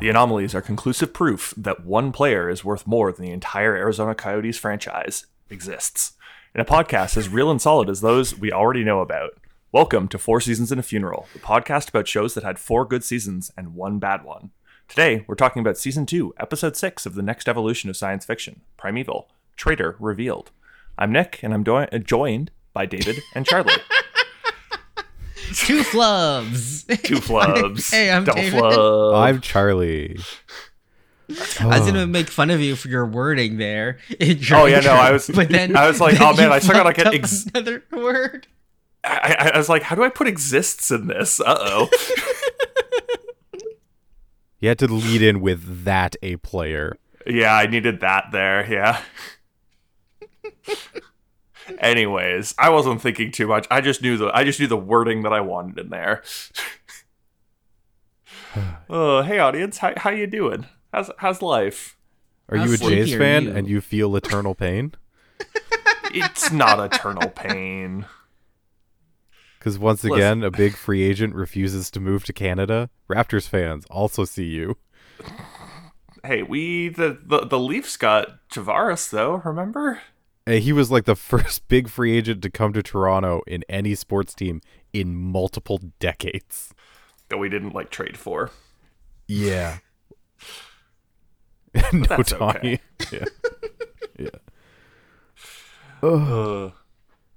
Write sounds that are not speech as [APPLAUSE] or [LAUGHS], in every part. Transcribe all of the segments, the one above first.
The anomalies are conclusive proof that one player is worth more than the entire Arizona Coyotes franchise exists. In a podcast as real and solid as those we already know about. Welcome to Four Seasons and a Funeral, the podcast about shows that had four good seasons and one bad one. Today, we're talking about Season 2, Episode 6 of the next evolution of science fiction, Primeval, Traitor Revealed. I'm Nick, and I'm do- joined by David and Charlie. [LAUGHS] [LAUGHS] Two flubs. Two [LAUGHS] flubs. Hey, I'm Double David. flub. I'm Charlie. I was gonna make fun of you for your wording there. in your Oh, yeah, no, I was- But then I was like, oh, man, I still gotta fucked get up ex- another word. I, I, I was like, how do I put exists in this? Uh oh. [LAUGHS] You had to lead in with that a player. yeah, I needed that there. Yeah. Anyways, I wasn't thinking too much. I just knew the I just knew the wording that I wanted in there. [SIGHS] Oh, hey audience, how how you doing? How's how's life? Are How you a sleepy Jays fan you? and you feel eternal pain? It's not eternal pain. Because once Listen. again, a big free agent refuses to move to Canada. Raptors fans also see you. Hey, we the the, the Leafs got Tavares though. Remember? He was like the [LAUGHS] first big free agent to come to Toronto in any sports team in multiple decades. That we didn't like trade for. Yeah. [LAUGHS] [LAUGHS] no Tawny. Yeah. Uh,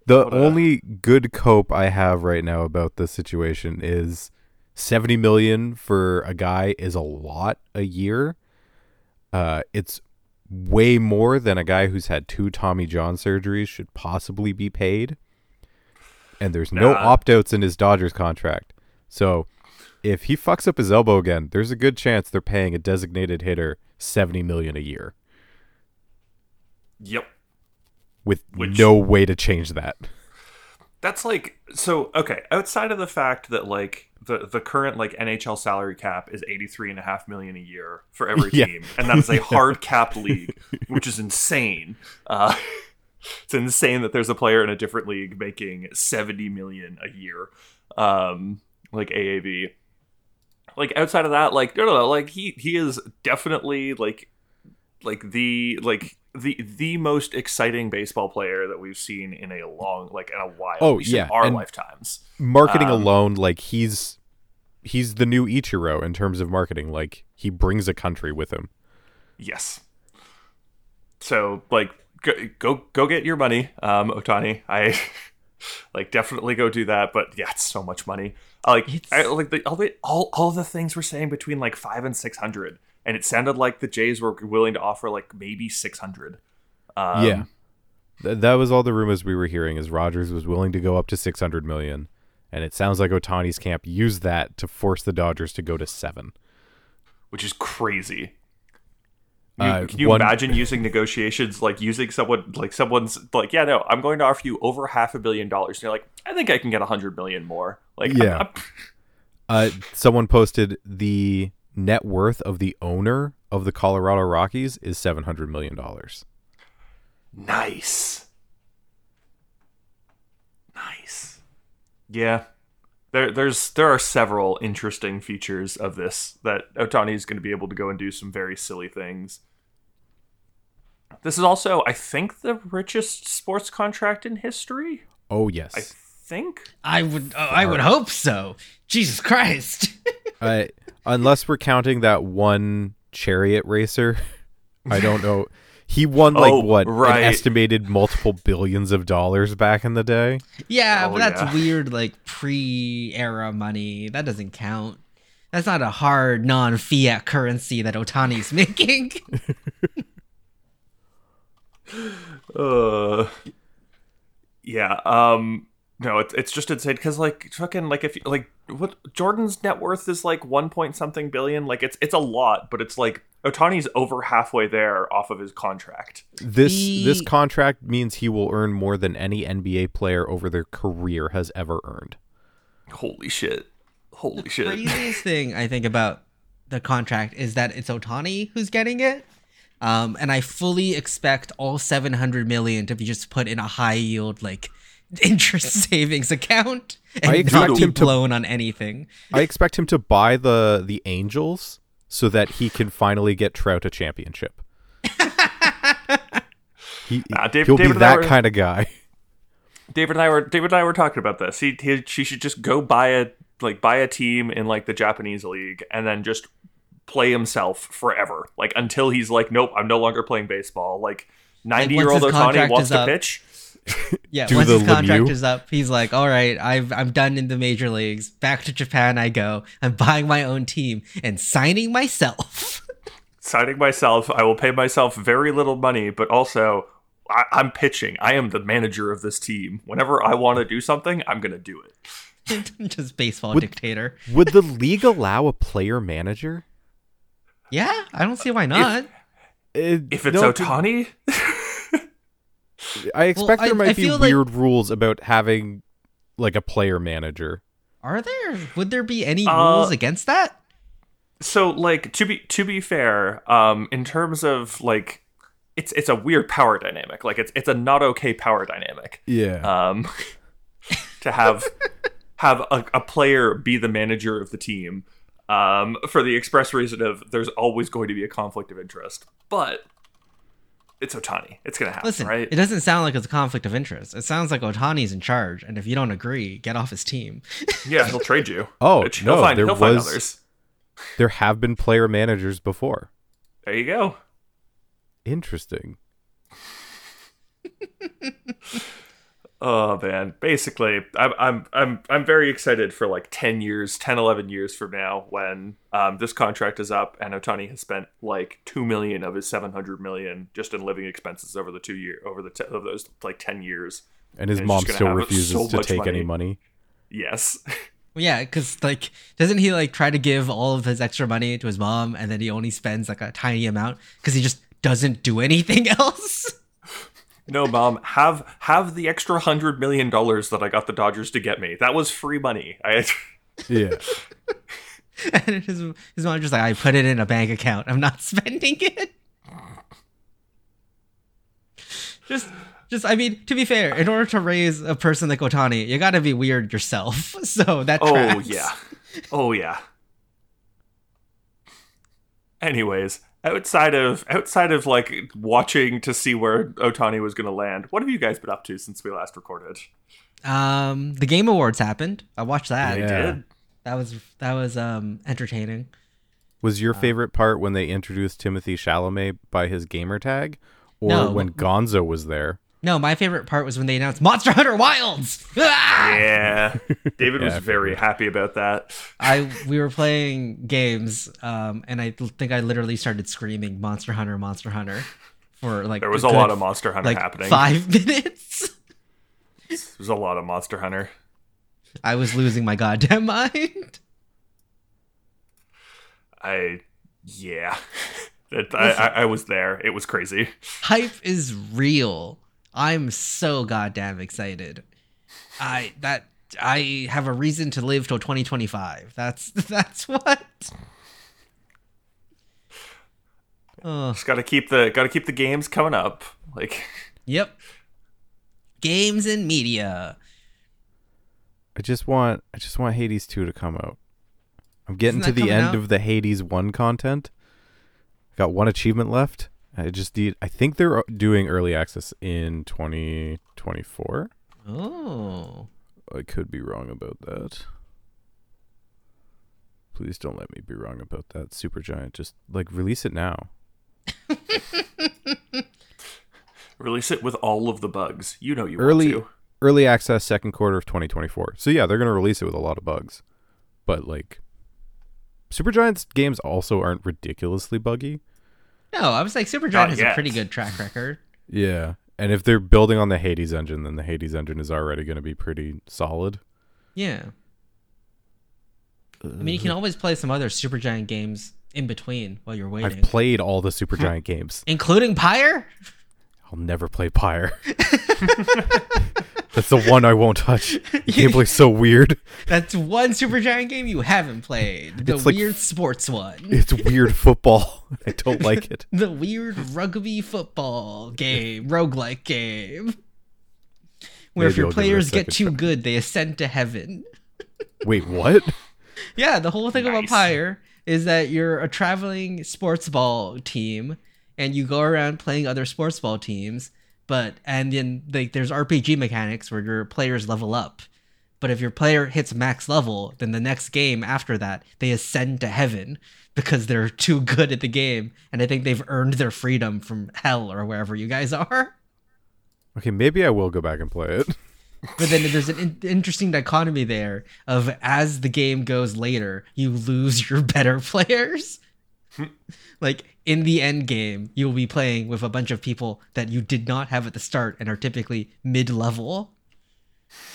The a- only good cope I have right now about this situation is 70 million for a guy is a lot a year. Uh, it's way more than a guy who's had two Tommy John surgeries should possibly be paid. And there's no Nah. opt outs in his Dodgers contract. So if he fucks up his elbow again, there's a good chance they're paying a designated hitter 70 million a year yep. with Which- no way to change that. That's like so okay, outside of the fact that like the the current like NHL salary cap is 83 and a half million a year for every [LAUGHS] Yeah. team and that is a [LAUGHS] hard cap league, which is insane. Uh [LAUGHS] it's insane that there's a player in a different league making 70 million a year. Um like AAV. Like outside of that like no no, no like he he is definitely like like the like the the most exciting baseball player that we've seen in a long like in a while. Oh, at least in yeah, our and- lifetimes. marketing Um, alone like he's he's the new Ichiro in terms of marketing like he brings a country with him Yes. So like go go, go get your money, um, Ohtani. I [LAUGHS] like definitely go do that. But yeah, it's so much money. I like It's- I, like the, all the all all the things we're saying between like five and six hundred, and it sounded like the Jays were willing to offer like maybe six hundred. Um, yeah Th- that was all the rumors we were hearing is Rogers was willing to go up to 600 million and it sounds like Ohtani's camp used that to force the Dodgers to go to 7 which is crazy. You- Uh, can you one- imagine using negotiations like using someone like someone's like, yeah, no, I'm going to offer you over half a billion dollars. And you're like, I think I can get a hundred million more. Like, I'm- Yeah. I'm- [LAUGHS] uh someone posted the net worth of the owner of the Colorado Rockies is 700 million dollars nice, nice. Yeah, there, there's there are several interesting features of this that Ohtani is going to be able to go and do some very silly things. This is also, I think, the richest sports contract in history. oh yes, I think. I would. Oh, I would hope so. Jesus Christ. [LAUGHS] uh, unless we're counting that one chariot racer, I don't know. He won like Oh, what right. an estimated multiple billions of dollars back in the day. Yeah, Oh, but that's yeah. weird. Like pre-era money. That doesn't count. That's not a hard non-fiat currency that Ohtani's [LAUGHS] making. Uh, yeah. Um. No, it's it's just insane because like fucking like if you, like what Jordan's net worth is like one point something billion. Like it's it's a lot, but it's like Ohtani's over halfway there off of his contract. This He- this contract means he will earn more than any NBA player over their career has ever earned. Holy shit! Holy shit! The craziest thing I think about the contract is that it's Ohtani who's getting it. Um, and I fully expect all 700 million to be just put in a high yield, like [LAUGHS] interest savings account and I expect not be him to- blown on anything. I expect him to buy the the Angels so that he can finally get Trout a championship. [LAUGHS] he, Nah, Dave- he'll David be that were- kind of guy. [LAUGHS] David and I were David and I were talking about this. He, he she should just go buy a like buy a team in like the Japanese league and then just play himself forever. Like until he's like, nope, I'm no longer playing baseball. Like ninety year old once Ohtani wants to up. pitch. Yeah, Do once the his contract Lemieux. is up, he's like, "All right, I've I'm done in the major leagues. Back to Japan I go. I'm buying my own team and signing myself." Signing myself, I will pay myself very little money, but also I, I'm pitching. I am the manager of this team. Whenever I want to do something, I'm gonna do it. [LAUGHS] Just baseball Would- dictator. Would the league allow a player manager? Yeah, I don't see why not. It- If it's no, Ohtani, [LAUGHS] I expect I- there might I be feel like- weird rules about having like a player manager. Are there? Would there be any Uh, rules against that? so like to be to be fair um in terms of like it's it's a weird power dynamic like it's it's a not okay power dynamic Yeah. um [LAUGHS] to have have a, a player be the manager of the team um for the express reason of there's always going to be a conflict of interest but it's ohtani it's gonna happen Listen, right it doesn't sound like it's a conflict of interest. It sounds like Ohtani's in charge, and if you don't agree, get off his team. [LAUGHS] yeah he'll trade you Oh, Which he'll no, find there he'll find was- others there have been player managers before. there you go Interesting. [LAUGHS] Oh man, basically, I'm I'm I'm I'm very excited for like 10 years, 10 11 years from now when um, this contract is up and Ohtani has spent like 2 million of his 700 million just in living expenses over the 2 year over the te- of those like 10 years. And his And mom still refuses so to much take any money. money. Yes. Well, [LAUGHS] yeah, because like, doesn't he like try to give all of his extra money to his mom, and then he only spends like a tiny amount because he just doesn't do anything [LAUGHS] else? No, mom, have have the extra 100 million dollars that I got the Dodgers to get me. That was free money. I [LAUGHS] Yeah. [LAUGHS] and his his mom just like, I put it in a bank account. I'm not [LAUGHS] spending it. Just. Just, I mean, to be fair, in order to raise a person like Ohtani, you gotta be weird yourself. So that Oh tracks. yeah. Oh yeah. Anyways, outside of outside of like watching to see where Ohtani was going to land, what have you guys been up to since we last recorded? Um, the Game Awards happened. I watched that. They Yeah. did. That was that was um entertaining. Was your favorite part when they introduced Timothy Chalamet by his gamer tag, or No. when Gonzo was there? No, my favorite part was when they announced Monster Hunter Wilds. Ah! [LAUGHS] Yeah. David was Yeah, I very happy about that. I we were playing games, um, and I think I literally started screaming Monster Hunter, Monster Hunter, for like There was a a good, lot of Monster Hunter like happening. five [LAUGHS] minutes. There was a lot of Monster Hunter. I was losing my goddamn [LAUGHS] mind. I yeah. It, I, I, I was there. It was crazy. Hype is real. I'm so goddamn excited. I that I have a reason to live till 2025. That's [LAUGHS] that's what. Just got to keep the got to keep the games coming up. Like yep. Games and media. I just want I just want Hades 2 to come out. I'm getting to the end out? of the Hades 1 content. Got one achievement left. I just need I think they're doing early access in 2024. Oh. I could be wrong about that. Please don't let me be wrong about that. Supergiant just like release it now. [LAUGHS] release it with all of the bugs. You know you Early want to. early access second quarter of 2024. So yeah, they're going to release it with a lot of bugs. But like Supergiant's games also aren't ridiculously buggy. No, I was like Supergiant Not has yet. a pretty good track record. Yeah. And if they're building on the Hades engine, then the Hades engine is already going to be pretty solid. Yeah. I mean, you can always play some other Supergiant games in between while you're waiting, I've played all the Supergiant games. including Pyre. I'll never play Pyre. [LAUGHS] [LAUGHS] That's the one I won't touch. [LAUGHS] The gameplay's so weird. That's one super giant game you haven't played. The It's like- weird sports one. It's weird [LAUGHS] football. [LAUGHS] I don't like it. The weird rugby football game, roguelike game. Where if your I'll give it a players get too try. good, they ascend to heaven. Wait, what? Yeah, the whole thing about Pyre is that you're a traveling sports ball team and you go around playing other sports ball teams, but and then like there's RPG mechanics where your players level up. But if your player hits max level, then the next game after that, they ascend to heaven because they're [LAUGHS] too good at the game and I think they've earned their freedom from hell or wherever you guys are. Okay, maybe I will go back and play it. [LAUGHS] But then there's an in- interesting dichotomy there of as the game goes later, you lose your [LAUGHS] better players. [LAUGHS] like in the end game, you'll be playing with a bunch of people that you did not have at the start and are typically mid level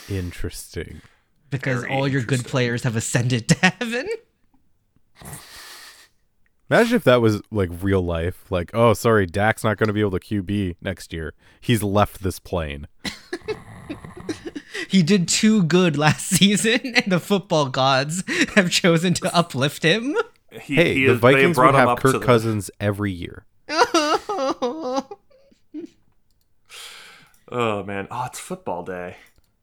Interesting. because Very all your good players have ascended to [LAUGHS] heaven. Imagine if that was like real life. Like, oh, sorry, Dak's not going to be able to QB next year. He's left this plane. [LAUGHS] He did too good last season, and the football gods have chosen to uplift him. He, Hey, he the is- Vikings brought would have Kirk Cousins every year. [LAUGHS] Oh man, oh it's football day.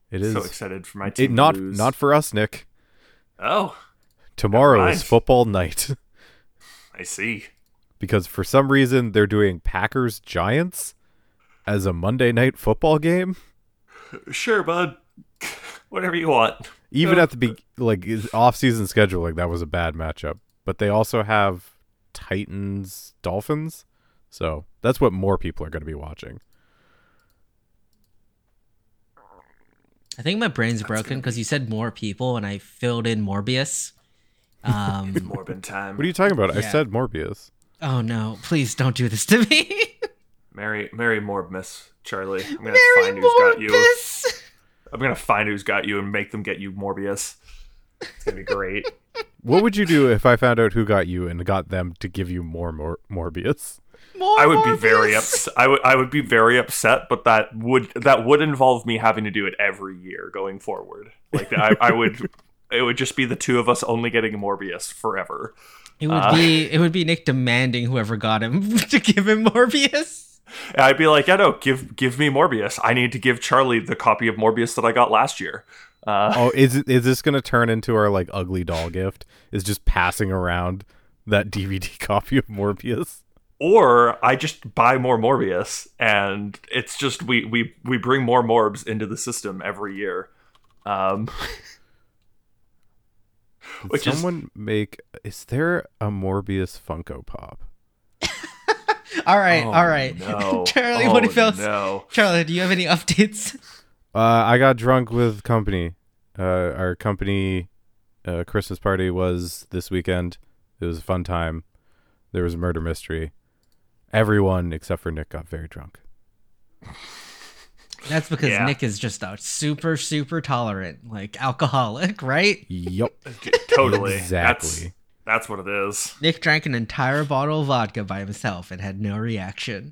It is So excited for my team. it, not not for us, Nick. Oh, Tomorrow is football night [LAUGHS] I see. because for some reason they're doing Packers Giants as a Monday night football game. Sure, bud. [LAUGHS] Whatever you want. Even Yeah. at the be- like off season schedule, like that was a bad matchup. But they also have Titans Dolphins, so that's what more people are going to be watching. I think my brain's broken because you said more people and I filled in Morbius. [LAUGHS] Um, Morbin time. What are you talking about? I said Morbius. oh no, please don't do this to me. Mary, Mary Morbmus, Charlie. I'm gonna Mary find who's got you. I'm gonna find who's got you and make them get you Morbius. It's gonna be great. [LAUGHS] What would you do if I found out who got you and got them to give you more Mor- Morbius? More I would be very Morbius. upset. I would I would be very upset, but that would that would involve me having to do it every year going forward. Like I, I would it would just be the two of us only getting Morbius forever. It would Uh, be it would be Nick demanding whoever got him [LAUGHS] to give him Morbius. I'd be like, yeah, no, give give me Morbius. I need to give Charlie the copy of Morbius that I got last year. Uh, Oh, is it, is this going to turn into our like ugly doll gift? Is just passing around that DVD [LAUGHS] copy of Morbius? or I just buy more Morbius, and it's just we we we bring more Morbs into the system every year. Um, Did Which is- someone make? Is there a Morbius Funko Pop? [LAUGHS] All right, oh, all right. no. [LAUGHS] Charlie, oh, what else? No. Charlie, do you have any updates? Uh, I got drunk with company. Uh, our company uh, Christmas party was this weekend. It was a fun time. There was a murder mystery. Everyone except for Nick got very drunk. That's because Yeah. Nick is just a super super tolerant like alcoholic, right? Yep. Totally. Exactly. That's, that's what it is. Nick drank an entire bottle of vodka by himself and had no reaction.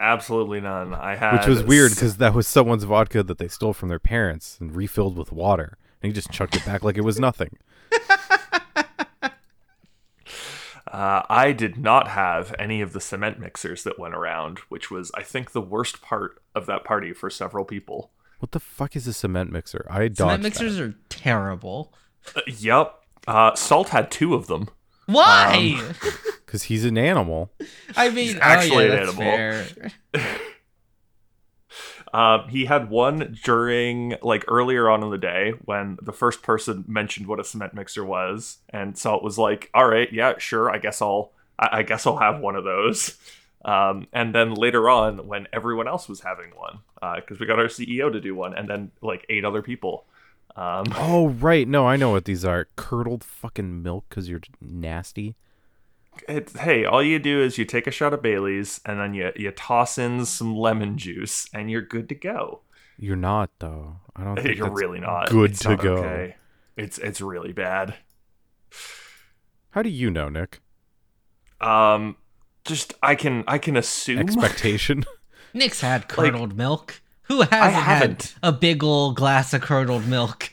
Absolutely none. I had Which was weird because that was someone's vodka that they stole from their parents and refilled with water. And he just chucked it back like it was nothing. [LAUGHS] Uh, I did not have any of the cement mixers that went around, which was, I think, the worst part of that party for several people. What the fuck is a cement mixer? I dodged Cement that. mixers are terrible. Uh, yep. Uh, Salt had two of them. Why? [LAUGHS] Because he's an animal. I mean, actually oh an yeah, that's animal. fair. [LAUGHS] Uh, he had one during like earlier on in the day when the first person mentioned what a cement mixer was, and Salt was like, "All right, yeah, sure, I guess I'll, I, I guess I'll have one of those." Um, and then later on, when everyone else was having one, because we got our CEO to do one, and then like eight other people. Um, [LAUGHS] Oh, right. No, I know what these are. Curdled fucking milk because you're nasty. it's, hey, all you do is you take a shot of Bailey's, and then you you toss in some lemon juice, and you're good to go. You're not, though. I don't [LAUGHS] think You're really not good It's to not go. Okay. It's it's really bad. How do you know, Nick? Um, just I can I can assume. Expectation. [LAUGHS] Nick's had curdled milk. Who hasn't had a big old glass of curdled milk?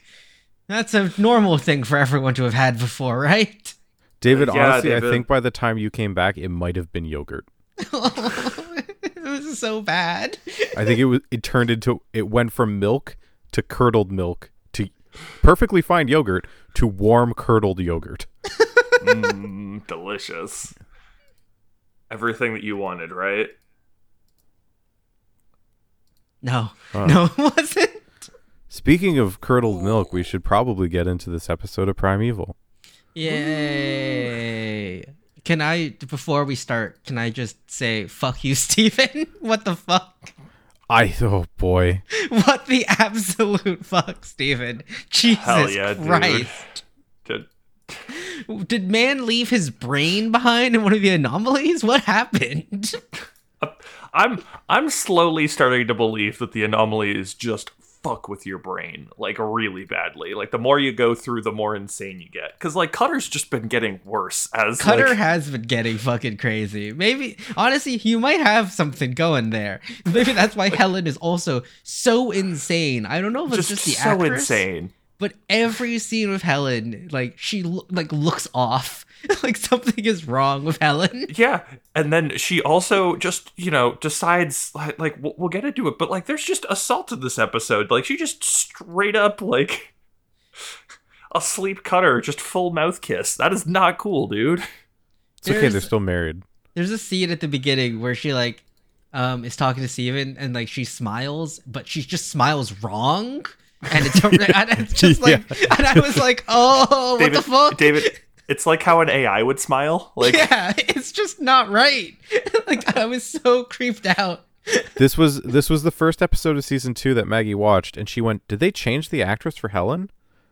That's a normal thing for everyone to have had before, right? David, Yeah, honestly, I think by the time you came back, it might have been yogurt. [LAUGHS] it was so bad. I think it was. It turned into. It went from milk to curdled milk to perfectly fine yogurt to warm curdled yogurt. [LAUGHS] mm, delicious. Everything that you wanted, right? No, Huh. no, [LAUGHS] it wasn't. Speaking of curdled milk, we should probably get into this episode of Primeval. Yay! Can I before we start? Can I just say fuck you, [LAUGHS] Stephen? what the fuck? I oh boy. [LAUGHS] What the absolute fuck, Stephen? Jesus Hell yeah, dude. Christ! Did- Did man leave his brain behind in one of the anomalies? What happened? I'm I'm slowly starting to believe that the anomaly is just fuck with your brain like really badly. Like the more you go through, the more insane you get. Because like Cutter's just been getting worse as Cutter like, has been getting fucking crazy. Maybe, honestly, you might have something going there. [LAUGHS] Maybe that's why Helen is also so insane. I don't know if it's just, just, the so actress, insane. but every scene with Helen, like she like looks off. [LAUGHS] like something is wrong with Helen. Yeah, and then she also just you know decides like, like we'll, we'll get into it, but like there's just assault in this episode. Like she just straight up like [LAUGHS] a sleep cutter, just full mouth kiss. That is not cool, dude. It's okay, they're still married. There's a scene at the beginning where she like um is talking to Stephen and like she smiles, but she just smiles wrong. And it's, [LAUGHS] and it's just like, and I was like, oh, what David, the fuck? David, it's like how an AI would smile. Like [LAUGHS] yeah, it's just not right. [LAUGHS] like I was so creeped out. This was this was the first episode of season two that Maggie watched, and she went, "Did they change the actress for Helen?"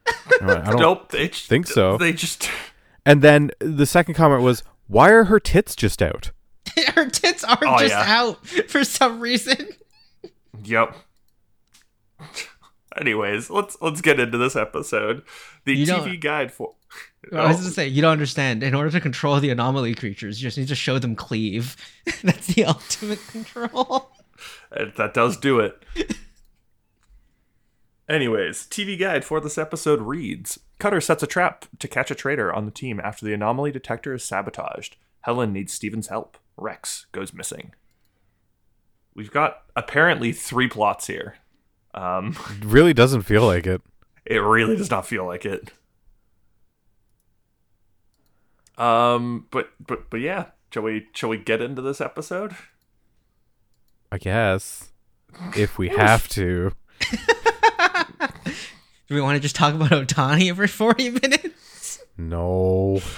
I went, I don't nope, they j- think so. They just And then the second comment was, "Why are her tits just out?" [LAUGHS] Her tits are Oh, just yeah. out for some reason. Yep. Anyways, let's let's get into this episode. The You TV guide for I was gonna say you don't understand. In order to control the anomaly creatures, you just need to show them cleave. [LAUGHS] That's the ultimate control. That does do it. Anyways, TV guide for this episode reads Cutter sets a trap to catch a traitor on the team after the anomaly detector is sabotaged. Helen needs Stephen's help. Rex goes missing. We've got apparently three plots here. Um, [LAUGHS] It really doesn't feel like it. it really does not feel like it. Um, but but but yeah, shall we shall we get into this episode? I guess [LAUGHS] if we have to. [LAUGHS] Do we want to just talk about Ohtani every forty minutes? No. [LAUGHS]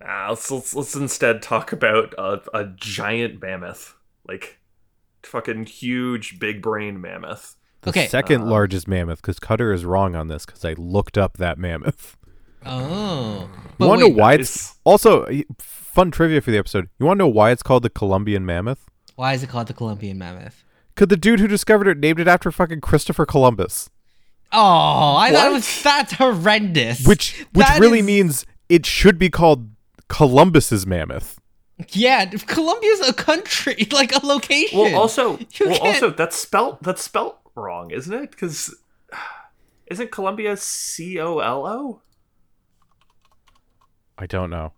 Nah, let's, let's let's instead talk about a, a giant mammoth, like fucking huge, big brain mammoth. The Okay. second largest mammoth, because Cutter is wrong on this, because I looked up that mammoth. Oh, You want to know why it's Nice. also fun trivia for the episode? You want to know why it's called the Columbian mammoth? why is it called the Columbian mammoth? Could the dude who discovered it named it after fucking Christopher Columbus, Oh, I thought it was that's horrendous. which which That really is- means it should be called Columbus's mammoth. yeah, Columbia's a country, [LAUGHS] like a location. Well, also, You well, can't- also that's spelt that's spelt wrong, isn't it? Because [SIGHS] isn't Columbia C O L O? I don't know.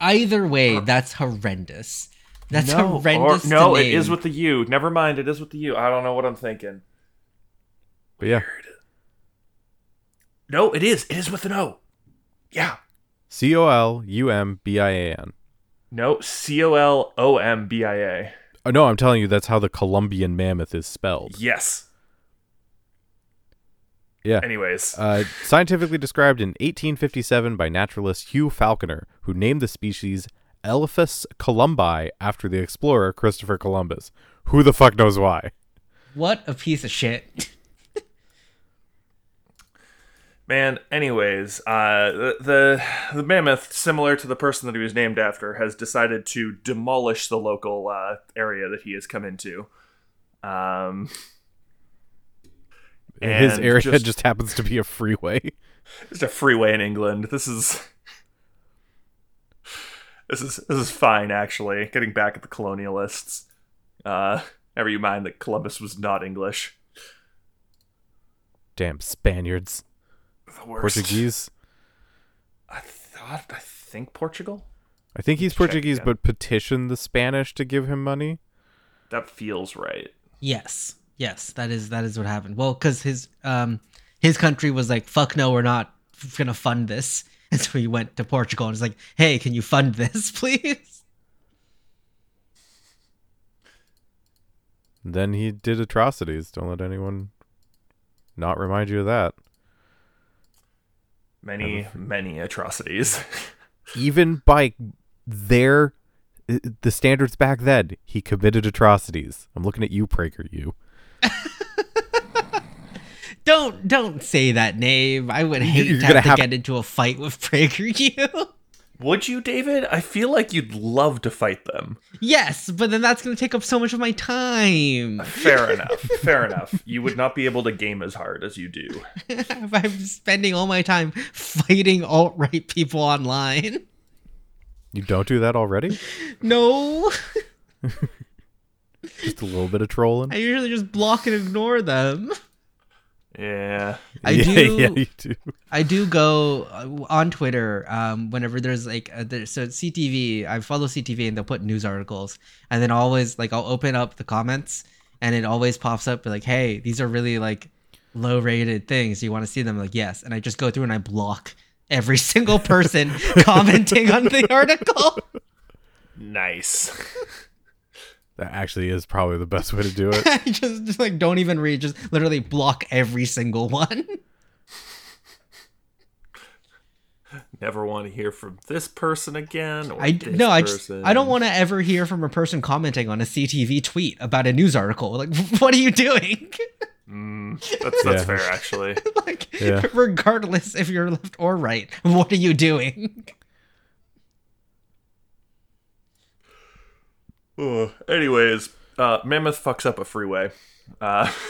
Either way, that's horrendous. That's no, or- horrendous. to no, it name. is with the U. Never mind, it is with the U. I don't know what I'm thinking. But yeah, No, it is. It is with an O. Yeah. C O L U M B I A N. No, C O L O M B I A. Oh no, I'm telling you that's how the Colombian mammoth is spelled. Yes. Yeah. Anyways, Uh, scientifically described in 1857 by naturalist Hugh Falconer, who named the species Elephas columbi after the explorer Christopher Columbus. Who the fuck knows why? What a piece of shit. man. Anyways, uh, the, the the mammoth, similar to the person that he was named after, has decided to demolish the local uh, area that he has come into. Um, His And area just- just, happens to be a freeway. [LAUGHS] It's a freeway in England. This is this is this is fine actually. Getting back at the colonialists. Uh, never you mind that Columbus was not English. Damn Spaniards. The worst. Portuguese. I thought I think Portugal. I think he's Portuguese, but petitioned the Spanish to give him money. That feels right. Yes, yes, that is that is what happened. Well, because his um his country was like, "Fuck no, we're not gonna fund this," [LAUGHS] And so he went to Portugal and was like, "Hey, can you fund this, [LAUGHS] please?" Then he did atrocities. Don't let anyone not remind you of that. Many, many atrocities. [LAUGHS] Even by their the standards back then, he committed atrocities. I'm looking at you, Prager. You. [LAUGHS] Don't don't say that name. I would hate You're to gonna have to have- get into a fight with PragerU. [LAUGHS] Would you, David? I feel like you'd love to fight them. yes, but then that's gonna take up so much of my time. Uh, fair enough. Fair enough. You would not be able to game as hard as you do. if [LAUGHS] I'm spending all my time fighting alt right people online. You don't do that already? No, Just a little bit of trolling. I usually just block and ignore them. Yeah. I yeah, do. yeah, you do. I do go uh, on Twitter um, whenever there's like uh, there, so CTV. I follow CTV and they'll put news articles, and then always like I'll open up the comments, and it always pops up like, "Hey, these are really like low rated things. You want to see them?" like, yes, and I just go through and I block every [LAUGHS] single person commenting on the article. Nice. [LAUGHS] That actually is probably the best way to do it. [LAUGHS] Just, just like don't even read, just literally block every single one. Never want to hear from this person again. Or I this no, I just person. I don't want to ever hear from a person commenting on a CTV tweet about a news article. Like, [LAUGHS] what are you doing? Mm, that's that's Yeah. fair, actually. [LAUGHS] like, Yeah. regardless if you're left or right, what are you doing? Ugh. anyways, uh, Mammoth fucks up a freeway. Uh, [LAUGHS]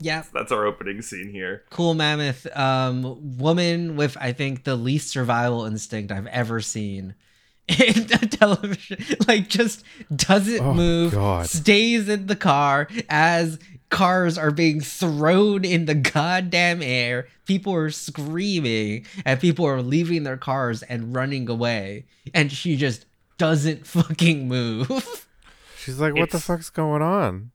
Yeah, that's our opening scene here. cool mammoth um woman with I think the least survival instinct I've ever seen [LAUGHS] in a television. Like, just doesn't Oh, move, God. stays in the car as cars are being thrown in the goddamn air. People are screaming, and people are leaving their cars and running away, and she just doesn't [LAUGHS] fucking move. She's like, what the fuck's going on?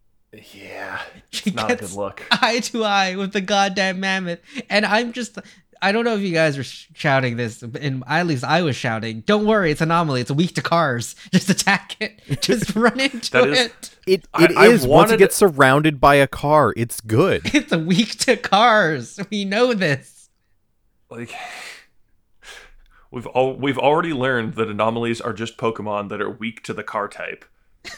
Yeah, She not a good look. eye to eye with the goddamn mammoth. And I'm just, I don't know if you guys were sh- shouting this, and at least I was shouting, don't worry, it's anomaly. It's weak to cars. [LAUGHS] Just attack it. Just [LAUGHS] run into That is- it. It I- it is I once it gets surrounded by a car, it's good. [LAUGHS] It's a weak to cars. We know this. Like, we've all we've already learned that anomalies are just Pokemon that are weak to the car type.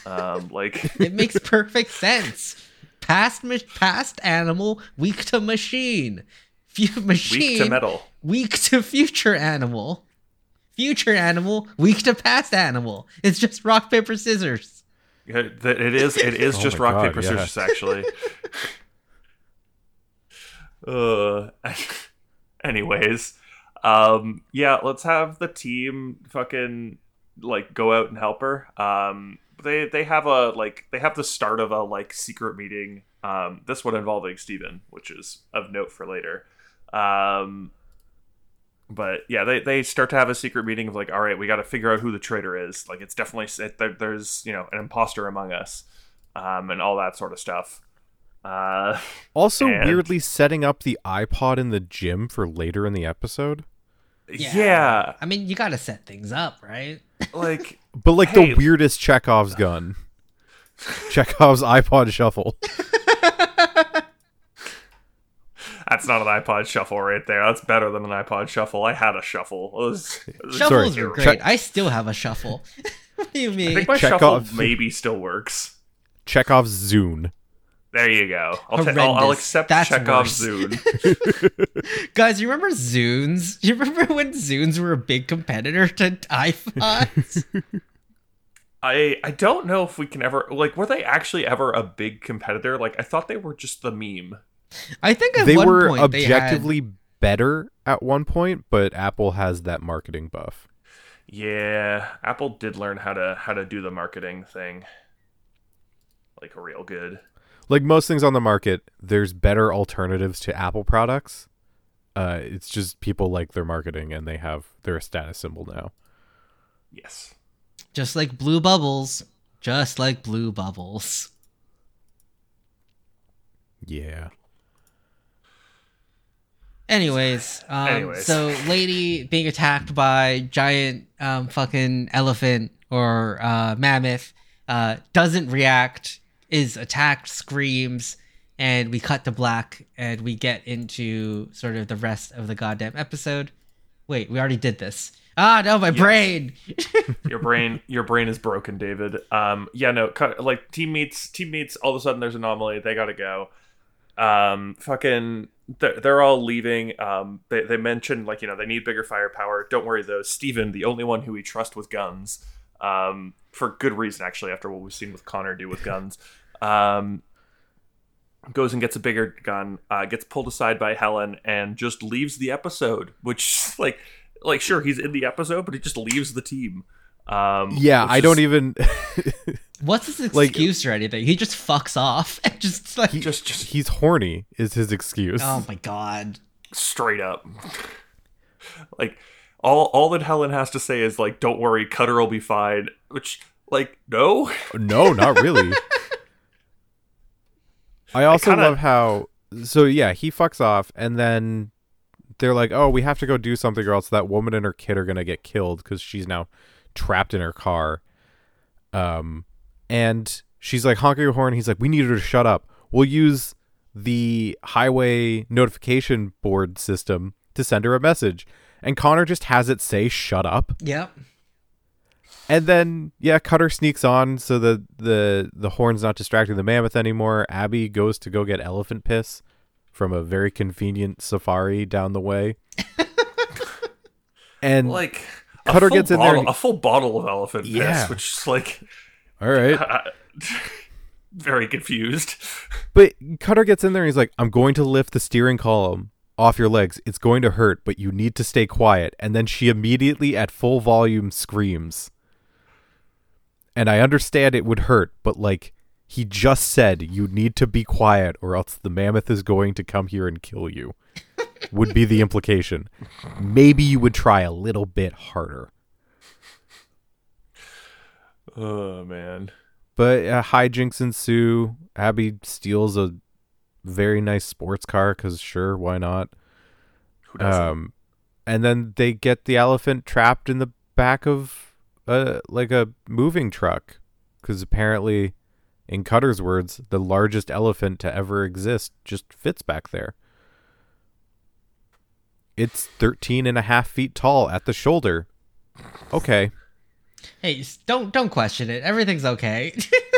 Um, like, [LAUGHS] It makes perfect sense. Past, ma- past animal, weak to machine. Fu- machine, [LAUGHS] weak to metal. weak to future animal. Future animal, weak to past animal. It's just rock, paper, scissors. Yeah, that It is. It is [LAUGHS] Oh just rock God, paper yeah. scissors. Actually. uh. Anyways, um, yeah. Let's have the team fucking like go out and help her. Um, they they have a like they have the start of a like secret meeting. Um, this one involving Stephen, which is of note for later. Um, but yeah, they, they start to have a secret meeting of like, all right, we got to figure out who the traitor is. Like, it's definitely it, there, there's you know an imposter among us, um, and all that sort of stuff. Uh, Also, [LAUGHS] And- weirdly setting up the iPod in the gym for later in the episode. Yeah. I mean, you gotta set things up, right? like [LAUGHS] But like Hey. the weirdest Chekhov's gun. [LAUGHS] Chekhov's iPod shuffle. [LAUGHS] that's not an iPod shuffle right there. That's better than an iPod shuffle. I had a shuffle. It was, it was Shuffles Sorry, are great. check- I still have a shuffle. what do you mean? I mean? think my Chekhov. shuffle maybe still works. Chekhov's Zune. There you go. I'll, ta- I'll, I'll accept That's Chekhov's worse. Zune. [LAUGHS] [LAUGHS] Guys, you remember Zunes? You remember when Zunes were a big competitor to iPods? [LAUGHS] I I don't know if we can ever like were they actually ever a big competitor? Like I thought they were just the meme. I think at They one were point they had- objectively better at one point, but Apple has that marketing buff. Yeah, Apple did learn how to how to do the marketing thing. Like real good. Like most things on the market, there's better alternatives to Apple products. Uh, it's just people like their marketing and they have they're a status symbol now. Yes. just like blue bubbles, just like blue bubbles. Yeah. Anyways, um, Anyways. so lady being attacked by giant um, fucking elephant or uh, mammoth uh, doesn't react, is attacked, screams, and we cut to black and we get into sort of the rest of the goddamn episode. Wait, we already did this. Ah, no, my brain. [LAUGHS] your brain your brain is broken david um yeah no cut, like team meets team meets all of a sudden there's an anomaly they gotta go um fucking they're, they're all leaving um they, they mentioned like you know they need bigger firepower don't worry though stephen the only one who we trust with guns um for good reason actually after what we've seen with connor do with guns um goes and gets a bigger gun uh gets pulled aside by helen and just leaves the episode which [LAUGHS] like like sure he's in the episode but he just leaves the team um Yeah, I is- don't even. [LAUGHS] What's his Like- excuse or anything? He just fucks off [LAUGHS] and just like, just just He's horny, is his excuse. oh my god. straight up like all all that helen has to say is like don't worry cutter will be fine which like no No, not really. [LAUGHS] I also kinda- love how. So yeah, he fucks off, and then they're like, "Oh, we have to go do something, or else that woman and her kid are gonna get killed because she's now trapped in her car." Um, and she's like honking her horn. He's like, "We need her to shut up. We'll use the highway notification board system to send her a message." And Connor just has it say, "Shut up." Yep. And then yeah, Cutter sneaks on so the the the horn's not distracting the mammoth anymore. Abby goes to go get elephant piss from a very convenient safari down the way. [LAUGHS] and like Cutter gets in there bottle, and- a full bottle of elephant piss which is like all right, [LAUGHS] very confused but Cutter gets in there and he's like, "I'm going to lift the steering column off your legs. It's going to hurt, but you need to stay quiet." And then she immediately at full volume screams. And I understand it would hurt, but like he just said you need to be quiet or else the mammoth is going to come here and kill you. would be the implication. Maybe you would try a little bit harder. oh man But uh, hijinks ensue. Abby steals a very nice sports car because sure, why not? who doesn't Um, and then they get the elephant trapped in the back of a like a moving truck because apparently, in Cutter's words, the largest elephant to ever exist just fits back there. It's 13 and a half feet tall at the shoulder. Okay. Hey, don't don't question it. Everything's okay. [LAUGHS]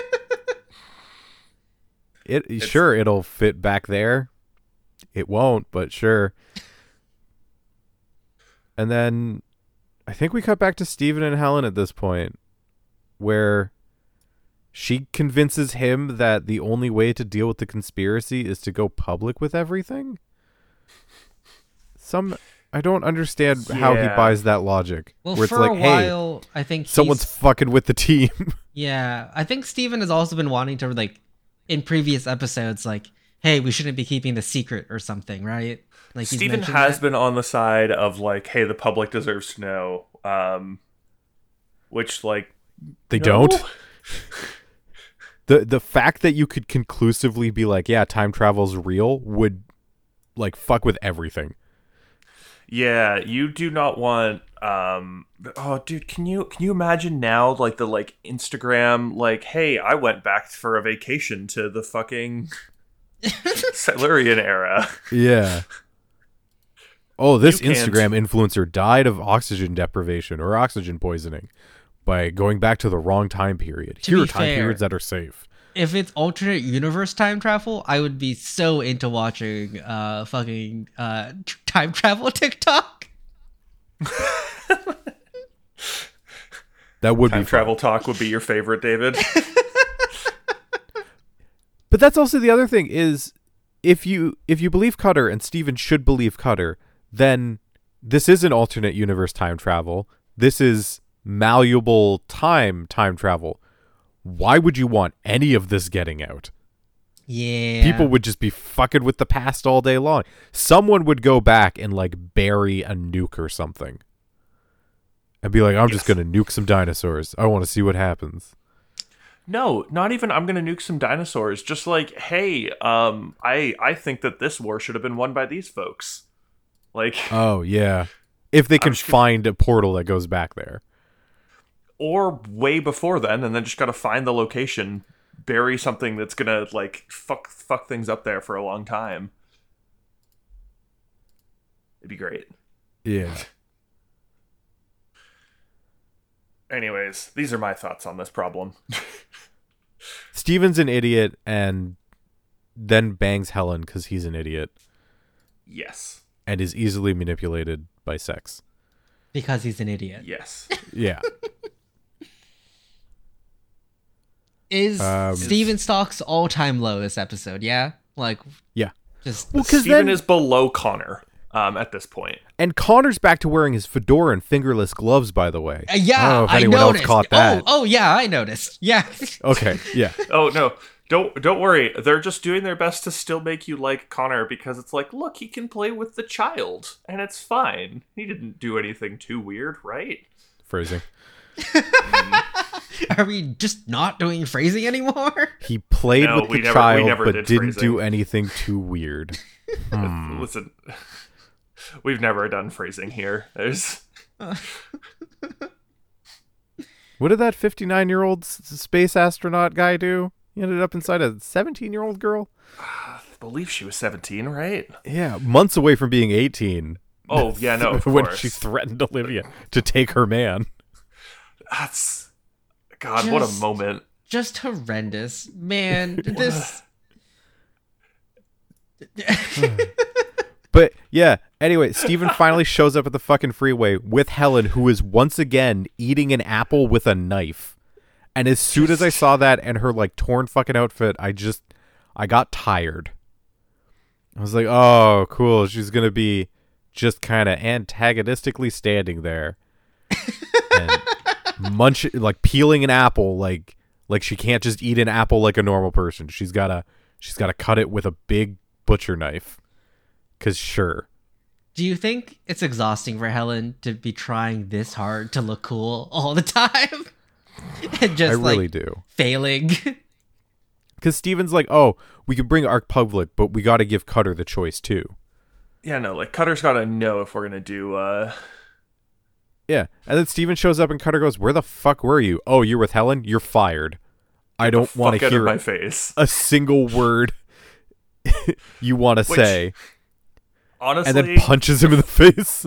It sure it'll fit back there. It won't, but sure. And then I think we cut back to Stephen and Helen at this point where she convinces him that the only way to deal with the conspiracy is to go public with everything. Some I don't understand how he buys that logic. well, where it's for like, a hey, while, I think someone's fucking with the team. [LAUGHS] Yeah, I think Steven has also been wanting to like in previous episodes, like, hey, we shouldn't be keeping the secret or something, right? Like he's Stephen has that. been on the side of like hey the public deserves to know um which like they no. don't. the the fact that you could conclusively be like, yeah, time travel's real would like fuck with everything. Yeah, you do not want um oh dude, can you can you imagine now like the like Instagram like hey, I went back for a vacation to the fucking [LAUGHS] Silurian era. Yeah. Oh, this You can't- Instagram influencer died of oxygen deprivation or oxygen poisoning by going back to the wrong time period. To Here are time fair- periods that are safe. If it's alternate universe time travel, I would be so into watching uh fucking uh time travel [LAUGHS] TikTok. [LAUGHS] [LAUGHS] That would Time be fun. travel talk would be your favorite, David. [LAUGHS] But that's also the other thing is if you if you believe Cutter and Stephen should believe Cutter, then this isn't alternate universe time travel. This is malleable time time travel. Why would you want any of this getting out? Yeah. People would just be fucking with the past all day long. Someone would go back and like bury a nuke or something. And be like, I'm just gonna nuke some dinosaurs. I want to see what happens. No, not even I'm gonna nuke some dinosaurs. Just like, hey, um, I I think that this war should have been won by these folks. Like, [LAUGHS] Oh yeah. If they can just gonna- find a portal that goes back there. or way before then, and then just gotta find the location, bury something that's gonna like fuck fuck things up there for a long time. It'd be great. Yeah. Anyways, these are my thoughts on this problem. Stephen's an idiot and then bangs Helen because he's an idiot yes. and is easily manipulated by sex. because he's an idiot. Yes. Yeah. [LAUGHS] Is Um, Stephen Stock's all-time low this episode? Yeah, like yeah. just Well, because Stephen then is below Connor um, at this point. and Connor's back to wearing his fedora and fingerless gloves. By the way, Uh, yeah, I don't know if I anyone noticed. else caught that. Oh, oh yeah, I noticed. Yeah. [LAUGHS] Okay, yeah, [LAUGHS] Oh no. Don't don't worry. They're just doing their best to still make you like Connor because it's like, look, he can play with the child and it's fine. He didn't do anything too weird, right? phrasing. [LAUGHS] Are we just not doing phrasing anymore? He played No, with the never- child, but did didn't phrasing. do anything too weird. Hmm. Listen, we've never done phrasing here. There's [LAUGHS] What did that fifty-nine-year-old space astronaut guy do? He ended up inside a seventeen-year-old girl. I [SIGHS] believe she was 17, right? Yeah, months away from being eighteen. Oh yeah, no, [LAUGHS] of when course. she threatened Olivia to take her man. That's God, what a moment. Just horrendous, man. [LAUGHS] this. [SIGHS] But yeah, anyway, Stephen finally shows up at the fucking freeway with Helen, who is once again eating an apple with a knife. And as soon as I saw that and her like torn fucking outfit, I just I got tired. I was like, oh, cool. She's gonna be just kind of antagonistically standing there and [LAUGHS] munch like peeling an apple like like she can't just eat an apple like a normal person. She's gotta she's gotta cut it with a big butcher knife. Cause sure. Do you think it's exhausting for Helen to be trying this hard to look cool all the [LAUGHS] time? and just I really like do. failing. [LAUGHS] Because Stephen's like, oh, we could bring Arc Public, but we got to give Cutter the choice too. Yeah, no, like Cutter's got to know if we're gonna do. uh Yeah. And then Stephen shows up and Cutter goes, where the fuck were you? Oh, you're with Helen? You're fired. I don't want to hear my face. a single word [LAUGHS] you want to Which- say. Honestly, And then punches him in the [LAUGHS] face.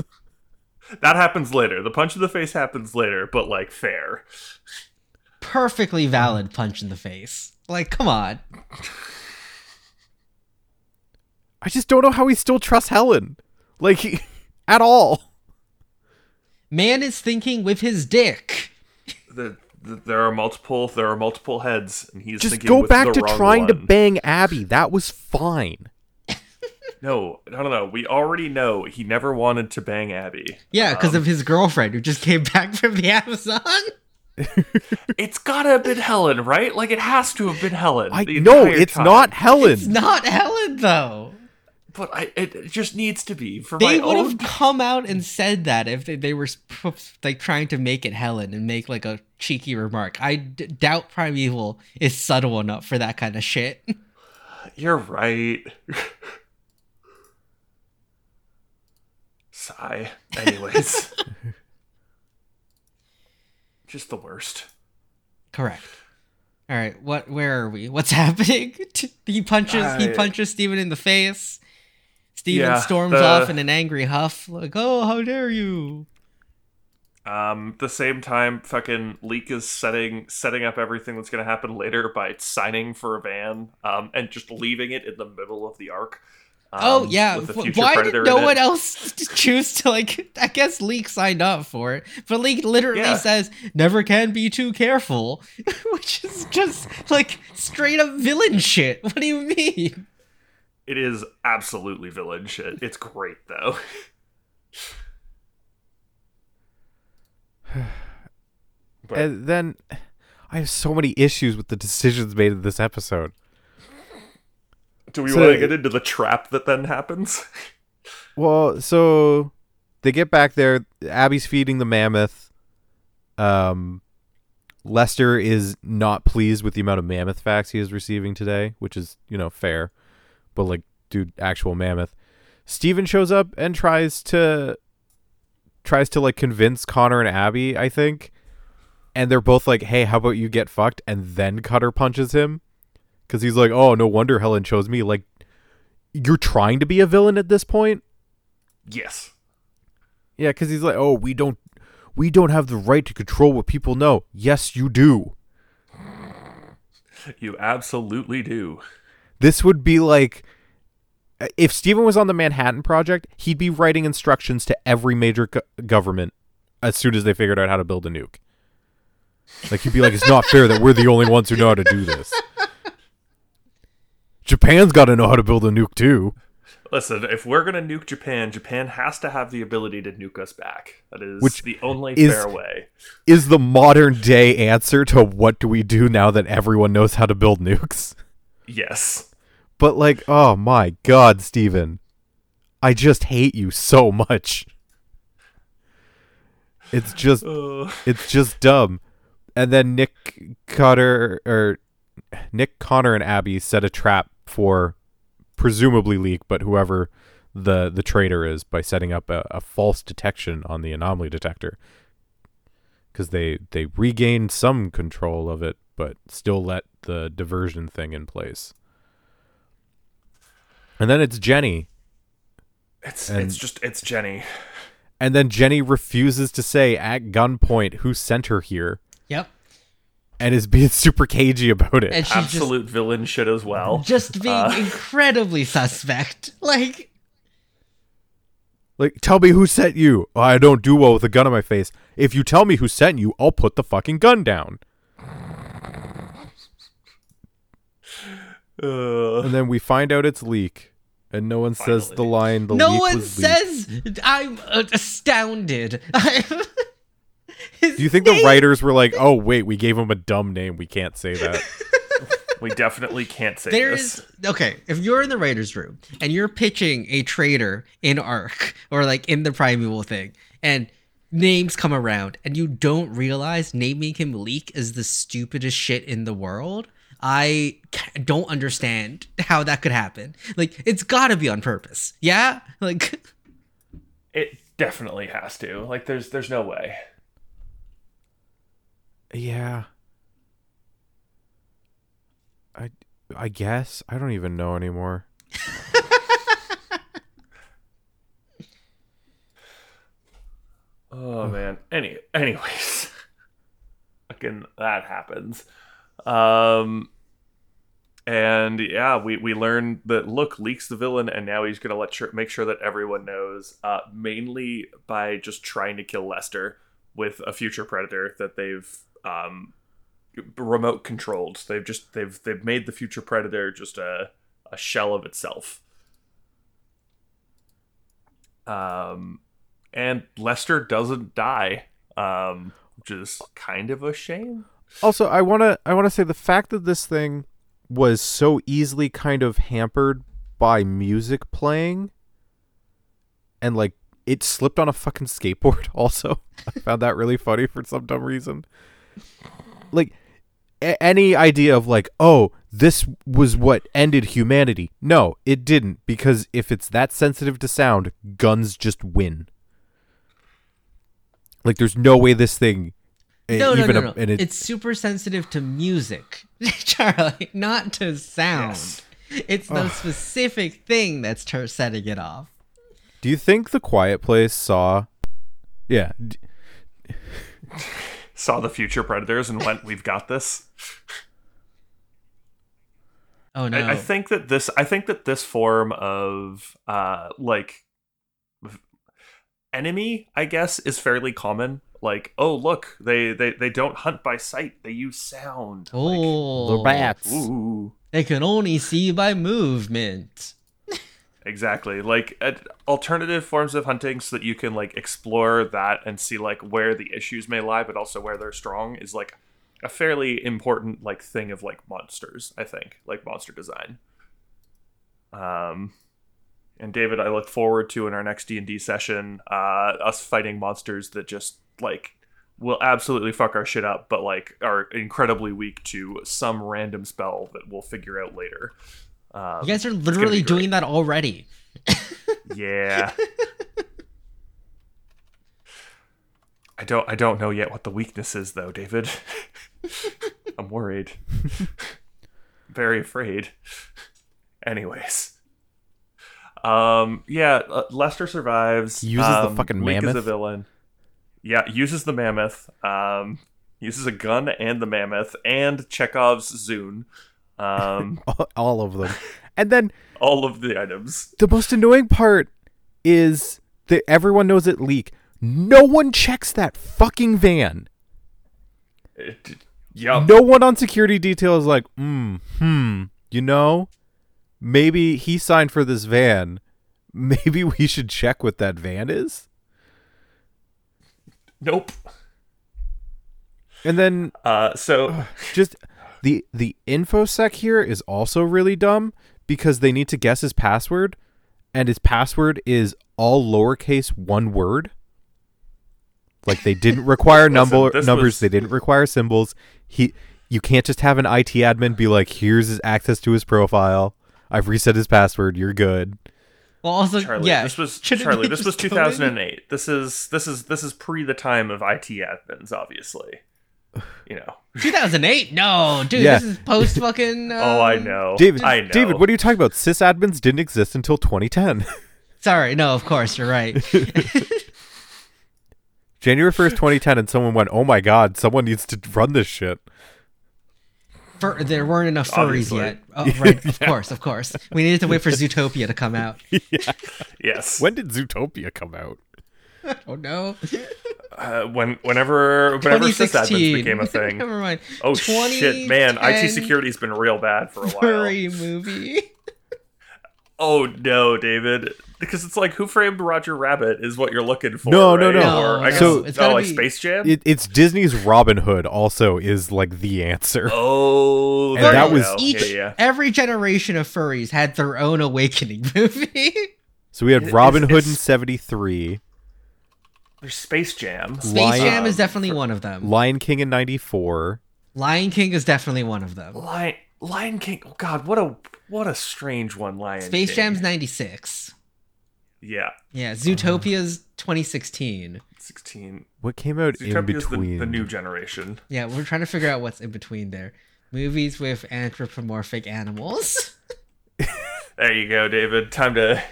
that happens later. The punch in the face happens later, but like fair. Perfectly valid punch in the face. Like, come on. I just don't know how he still trusts Helen. Like, he, [LAUGHS] at all. Man is thinking with his dick. The, the, there are multiple. There are multiple heads, and he's Just thinking go with back the to wrong trying to bang Abby. That was fine. No, no, no, no. We already know he never wanted to bang Abby. Yeah, because Um, of his girlfriend who just came back from the Amazon. [LAUGHS] It's gotta have been Helen, right? Like it has to have been Helen. I the No, it's time. not Helen. It's not Helen, though. But I, it, it just needs to be for They my would own. have [LAUGHS] come out and said that if they, they were like trying to make it Helen and make like a cheeky remark. I d- doubt Primeval is subtle enough for that kind of shit. You're right. [LAUGHS] Sigh. Anyways, [LAUGHS] just the worst. Correct. All right, what? Where are we? What's [LAUGHS] happening? he punches. he punches Stephen in the face. Stephen Yeah, storms the- off in an angry huff, like, "Oh, how dare you!" Um, the same time, fucking Leak is setting setting up everything that's gonna happen later by signing for a van, um, and just leaving it in the middle of the arc. Um, oh yeah, with the Wh- future why predator did no one else [LAUGHS] choose to like? I guess Leak signed up for it, but Leak literally Yeah. says never can be too careful, [LAUGHS] which is just like straight up villain shit. What do you mean? It is absolutely villain shit. It's great though. [SIGHS] But- And then I have so many issues with the decisions made in this episode. Do we So- want to get into the trap that then happens? [LAUGHS] Well, so they get back there. Abby's feeding the mammoth. Um, Lester is not pleased with the amount of mammoth facts he is receiving today, which is you know fair, but like, dude, actual mammoth. Stephen shows up and tries to tries to like convince Connor and Abby, I think. And they're both like, "Hey, how about you get fucked?" And then Cutter punches him cuz he's like, "Oh, no wonder Helen chose me." Like you're trying to be a villain at this point? Yes. Yeah, cuz he's like, "Oh, we don't we don't have the right to control what people know." Yes, you do. You absolutely do. This would be like if Stephen was on the Manhattan Project, he'd be writing instructions to every major go- government as soon as they figured out how to build a nuke. Like he'd be like, "It's not fair that we're the only ones who know how to do this." Japan's got to know how to build a nuke too. Listen, if we're gonna nuke Japan, Japan has to have the ability to nuke us back. That is Which the only is- fair way. Is the modern day answer to what do we do now that everyone knows how to build nukes? Yes. But like, oh my god, Stephen. I just hate you so much. It's just Uh, it's just dumb. And then Nick Cutter or Nick Connor and Abby set a trap for presumably Leak, but whoever the the traitor is by setting up a, a false detection on the anomaly detector. Because they they regained some control of it, but still let the diversion thing in place. And then it's Jenny, it's And- it's just it's Jenny. and then Jenny refuses to say at gunpoint who sent her here. Yep. and is being [LAUGHS] super cagey about it. And she's just Absolute villain shit as well. just being Uh. [LAUGHS] incredibly suspect. Like like, tell me who sent you. "Oh, I don't do well with a gun on my face. If you tell me who sent you, I'll put the fucking gun down. Uh, And then we find out it's leak, and no one says the line. The no leak one was leak." says I'm uh, [LAUGHS] astounded. Do you think the writers were like, "Oh wait, we gave him a dumb name. We can't say that." [LAUGHS] we definitely can't say There's this. okay. If you're in the writers' room and you're pitching a traitor in Arc [LAUGHS] or like in the Primeval thing, and names come around, and you don't realize naming him Leak is the stupidest shit in the world, I don't understand how that could happen. Like, it's got to be on purpose. Yeah, like [LAUGHS] It definitely has to. Like there's there's no way. Yeah. I I guess I don't even know anymore. [LAUGHS] Oh man. Any anyways. [LAUGHS] Fucking that happens. Um and yeah, we, we learn that look leaks the villain, and now he's gonna let sure, make sure that everyone knows. Uh, mainly by just trying to kill Lester with a future predator that they've um, remote controlled. They've just they've they've made the future predator just a a shell of itself. Um, and Lester doesn't die, um, which is kind of a shame. Also, I want to I want to say the fact that this thing was so easily kind of hampered by music playing and like it slipped on a fucking skateboard [LAUGHS] also. I found that really funny for some dumb reason. Like a- any idea of like, oh, this was what ended humanity. No, it didn't because if it's that sensitive to sound, guns just win. Like there's no way this thing eh, no, no, even no, a- no. and it- It's super sensitive to music, [LAUGHS] Charlie, not to sound. Yes. It's the specific thing that's ter- setting it off. Do you think the Quiet Place saw? Yeah. D- Saw the future predators and went, "We've got this." [LAUGHS] Oh no! I, I think that this I think that this form of uh like enemy, I guess, is fairly common. Like, oh look, they they, they don't hunt by sight; they use sound. oh, the rats. Like, ooh, They can only see by movement. Exactly. Like uh, alternative forms of hunting, so that you can like explore that and see like where the issues may lie, but also where they're strong, is like a fairly important like thing of like monsters. I think like monster design. Um, and David, I look forward to in our next D and D session, uh, us fighting monsters that just like will absolutely fuck our shit up, but like are incredibly weak to some random spell that we'll figure out later. Um, You guys are literally doing that already. [LAUGHS] Yeah. I don't I don't know yet what the weakness is though, David. [LAUGHS] I'm worried. [LAUGHS] Very afraid. Anyways. Um yeah, uh, Lester survives. Uses the um, fucking mammoth. is a villain. Yeah, uses the mammoth. Um uses a gun and the mammoth and Chekhov's Zune. Um [LAUGHS] all of them. And then [LAUGHS] all of the items. the most annoying part is that everyone knows it leak. No one checks that fucking van. It, yup. No one on security detail is like, hmm, hmm, you know, maybe he signed for this van. [LAUGHS] Maybe we should check what that van is. Nope. And then Uh, so [SIGHS] just the the infosec here is also really dumb because they need to guess his password, and his password is all lowercase one word. Like they didn't [LAUGHS] require number this numbers, was- they didn't require symbols. He you can't just have an IT admin be like, "Here's his access to his profile. I've reset his password. You're good." Well, also, Charlie, yeah. this was shouldn't Charlie. This was just go in? 2008. This is this is this is pre the time of IT admins, obviously. You know. [LAUGHS] 2008? No, dude, Yeah. this is post fucking. Um, [LAUGHS] oh, I know. David, I know. David, what are you talking about? Sysadmins didn't exist until 2010. [LAUGHS] Sorry, no, of course you're right. January 1st, 2010 and someone went, "Oh my god, someone needs to run this shit." Fur- there weren't enough furries Obviously. yet. Oh, right, of course, of course. We needed to wait for Zootopia to come out. Yes. When did Zootopia come out? [LAUGHS] Oh no, Uh, when whenever whenever sysadmins 2016 became a thing. [LAUGHS] Never mind. Oh shit, man! IT security's been real bad for a while. furry movie. [LAUGHS] Oh no, David. Because it's like Who Framed Roger Rabbit is what you're looking for. No, no, right? no. Or, I No, guess, So- it's oh, like be- Space Jam. It, it's Disney's Robin Hood also is like the answer. oh, And there that you was- go. Each yeah, yeah. every generation of furries had their own awakening movie. So we had It- Robin it's- Hood in 73, There's Space Jam. Space Lion- Jam is definitely one of them. Lion King in 94. Lion King is definitely one of them. Lion, Lion King. Oh God, what a what a strange one. Lion. Space King. Jam's 96. Yeah, Yeah, Zootopia's 2016. sixteen. What came out in Zootopia's the, between? the new generation. Yeah, we're trying to figure out what's in between there. Movies with anthropomorphic animals. [LAUGHS] There you go, David. Time to.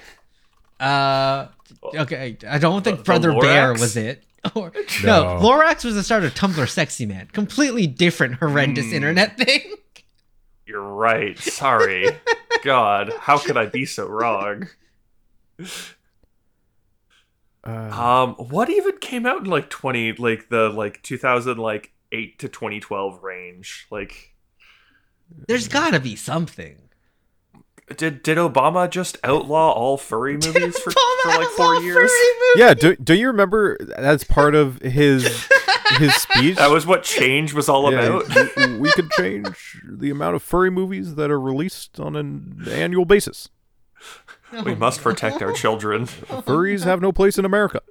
Uh, okay, I don't think The- the Brother Bear was it. [LAUGHS] Or, no. No. Lorax was the start of Tumblr Sexy Man. Completely different, horrendous Hmm. internet thing. You're right. Sorry. [LAUGHS] God, how could I be so wrong? Uh, Um, what even came out in like twenty, like the like two thousand like eight to twenty twelve range? Like, There's gotta be something. Did did Obama just outlaw all furry movies for, for like four years? yeah, do, do you remember as part of his his speech? That was what change was all Yeah, about. we- we could change the amount of furry movies that are released on an annual basis. We must protect our children. [LAUGHS] Furries have no place in America.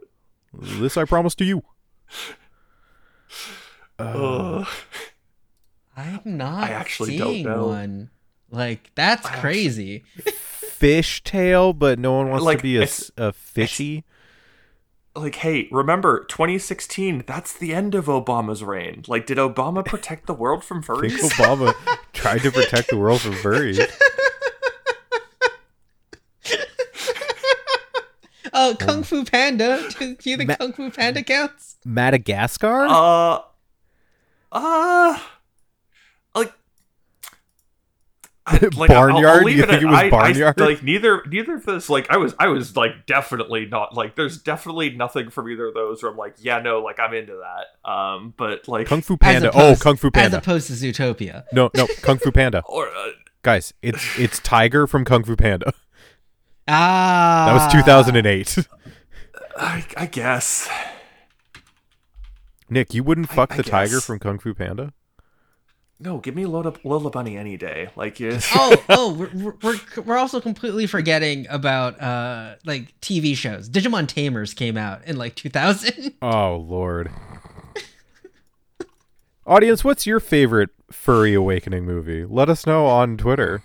This I promise to you. Ugh. I'm not I actually don't seeing know. one. Like that's I actually- crazy. Fishtail, but no one wants Like, to be a, it's- s- a fishy. like, hey, remember 2016? That's the end of Obama's reign. Like, did Obama protect the world from I [LAUGHS] think furries? Obama [LAUGHS] tried to protect the world from furries. [LAUGHS] Oh, Kung Fu Panda. Do you think Ma- Kung Fu Panda counts? Madagascar? Uh, uh, like. I- [LAUGHS] like, I'll- I'll Barnyard? leave You think at- it was I- I- Barnyard? like neither, neither of those. Like I was, I was like definitely not like. There's definitely nothing from either of those where I'm like, yeah, no, like I'm into that. Um, but like Kung Fu Panda. opposed- oh, Kung Fu Panda. As Panda. opposed to Zootopia. no, no, Kung Fu Panda. [LAUGHS] or uh, Guys, it's it's Tiger from Kung Fu Panda. [LAUGHS] Ah, That was 2008. I, I guess. Nick, you wouldn't fuck I the tiger from Kung Fu Panda? No, give me Lola, Lola Bunny any day. Like, you [LAUGHS] oh, [LAUGHS] oh, we're, we're we're also completely forgetting about uh like TV shows. Digimon Tamers came out in like 2000. [LAUGHS] Oh lord. Audience, what's your favorite furry awakening movie? Let us know on Twitter.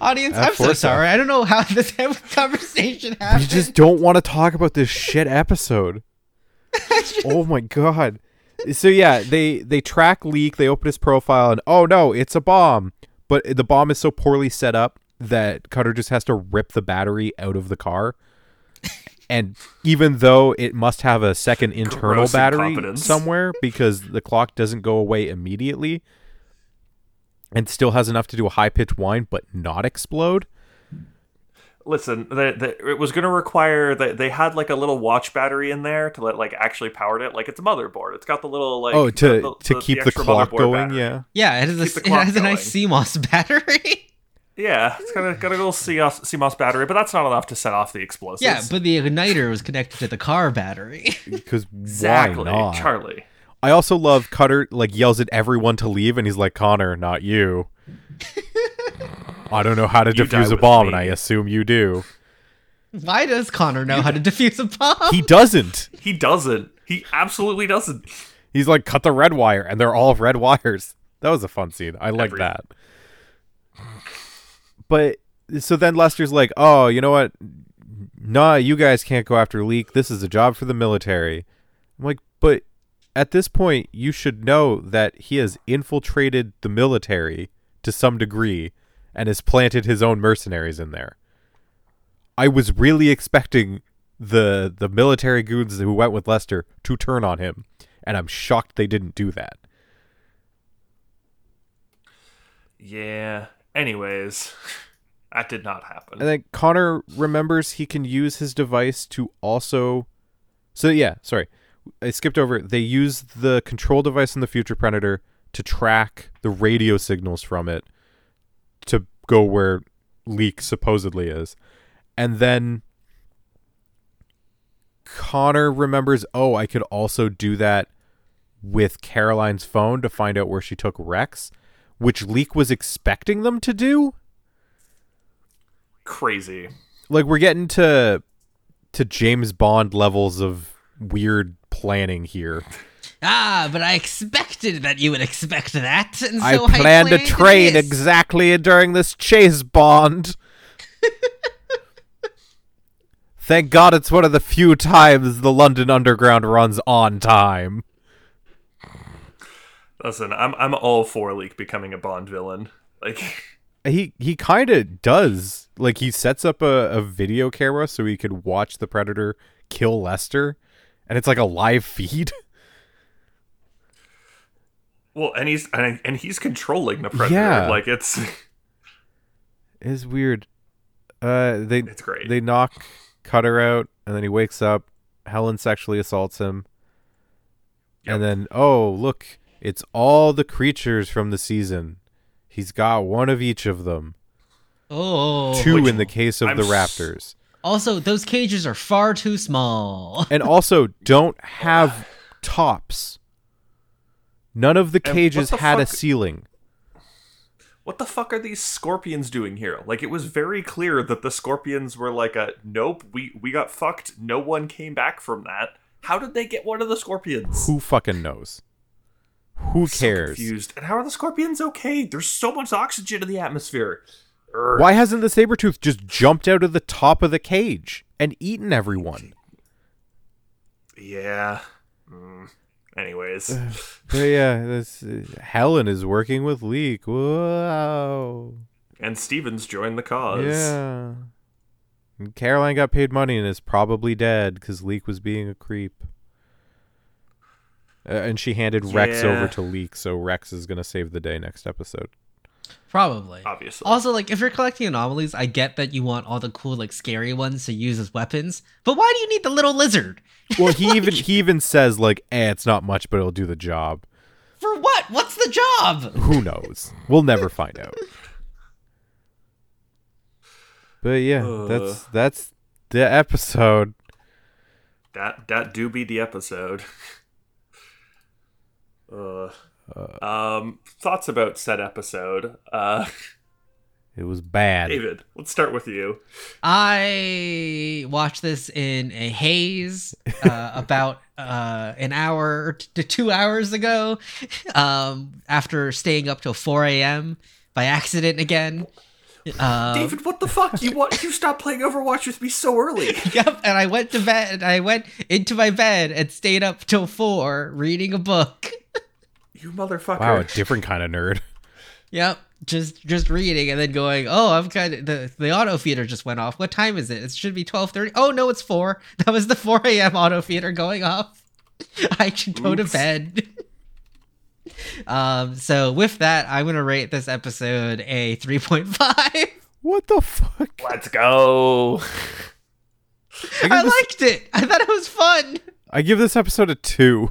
Audience, At I'm so sorry. I don't know how this conversation We happened. just don't want to talk about this shit episode. oh my god. So yeah, they they track leak, they open his profile and oh no, it's a bomb. But the bomb is so poorly set up that Cutter just has to rip the battery out of the car. [LAUGHS] and even though it must have a second internal Gross battery somewhere [LAUGHS] because the clock doesn't go away immediately and still has enough to do a high pitched whine but not explode. Listen, the, the, it was going to require that they had like a little watch battery in there to let like actually powered it. Like it's a motherboard. It's got the little like oh, to the- to keep the, extra clock going, battery. yeah. yeah, it has, a, it has a nice CMOS [LAUGHS] battery. Yeah, it's got a, got a little CMOS, CMOS battery, but that's not enough to set off the explosives. yeah, but the igniter was connected to the car battery. [LAUGHS] Because exactly, why not? Charlie. I also love Cutter like yells at everyone to leave, and he's like, "Connor, not you." [LAUGHS] I don't know how to You defuse a bomb, me. and I assume you do. Why does Connor know how to defuse a bomb? He doesn't. He doesn't. He absolutely doesn't. He's like, "Cut the red wire," and they're all red wires. That was a fun scene. I like that. But so then Lester's like, "Oh, you know what? Nah, you guys can't go after Leak. This is a job for the military." I'm like, "But at this point, you should know that he has infiltrated the military to some degree and has planted his own mercenaries in there." I was really expecting the the military goons who went with Lester to turn on him, and I'm shocked they didn't do that. Yeah. Anyways, [LAUGHS] that did not happen. And then Connor remembers he can use his device to also. So yeah, sorry, I skipped over. They use the control device in the Future Predator to track the radio signals from it to go where Leak supposedly is, and then Connor remembers. Oh, I could also do that with Caroline's phone to find out where she took Rex, which Leak was expecting them to do Crazy. like we're getting to to James Bond levels of weird planning here. [LAUGHS] ah, but I expected that you would expect that, and so I I planned a train this. exactly during this chase Bond. [LAUGHS] Thank God it's one of the few times the London Underground runs on time. Listen, I'm I'm all for Leak becoming a Bond villain. Like [LAUGHS] He he kind of does. Like he sets up a, a video camera so he could watch the Predator kill Lester, and it's like a live feed. [LAUGHS] well, and he's and, and he's controlling the predator. Yeah. Like it's [LAUGHS] It's weird. Uh, they it's great. they knock Cutter out, and then he wakes up. Helen sexually assaults him, Yep. and then oh look, it's all the creatures from the season. He's got one of each of them. Oh, Two Which- in the case of I'm the s- Raptors, also those cages are far too small. and also don't [LAUGHS] have tops. None of the cages the had a ceiling. what the fuck are these scorpions doing here? Like it was very clear that the scorpions were like a nope, we we got fucked. No one came back from that. How did they get one of the scorpions? Who fucking knows? Who So cares? confused. And how are the scorpions okay? There's so much oxygen in the atmosphere. Urgh. Why hasn't the saber tooth just jumped out of the top of the cage and eaten everyone? Yeah. Mm. Anyways, [LAUGHS] But yeah, this uh, Helen is working with Leek. Whoa. and Stephen's joined the cause. Yeah. And Caroline got paid money and is probably dead because Leek was being a creep. Uh, and she handed Rex Yeah. over to Leek, so Rex is gonna save the day next episode. Probably. Obviously. Also, like if you're collecting anomalies, I get that you want all the cool, like scary ones to use as weapons. But why do you need the little lizard? [LAUGHS] Well, he even he even says like, "Eh, it's not much, but it'll do the job." For what? What's the job? Who knows? We'll never find out. But yeah, Uh. that's that's the episode. That that do be the episode. [LAUGHS] uh, um, thoughts about said episode. Uh, [LAUGHS] It was bad. David, let's start with you. I watched this in a haze uh, [LAUGHS] about uh, an hour to two hours ago um, after staying up till 4 a.m. by accident again. Um, David, what the fuck? You want you stopped playing Overwatch with me so early? [LAUGHS] Yep, and I went to bed. I went into my bed and stayed up till four reading a book. You motherfucker. Wow, a different kind of nerd. [LAUGHS] Yep, just just reading and then going. Oh, I'm kind of the the auto feeder just went off. What time is it? It should be twelve thirty. Oh no, it's four. [LAUGHS] That was the four a.m. auto feeder going off. [LAUGHS] I should go to bed. um. So with that, I'm gonna rate this episode a three point five. What the fuck? Let's go. I I this, liked it. I thought it was fun. I give this episode a two.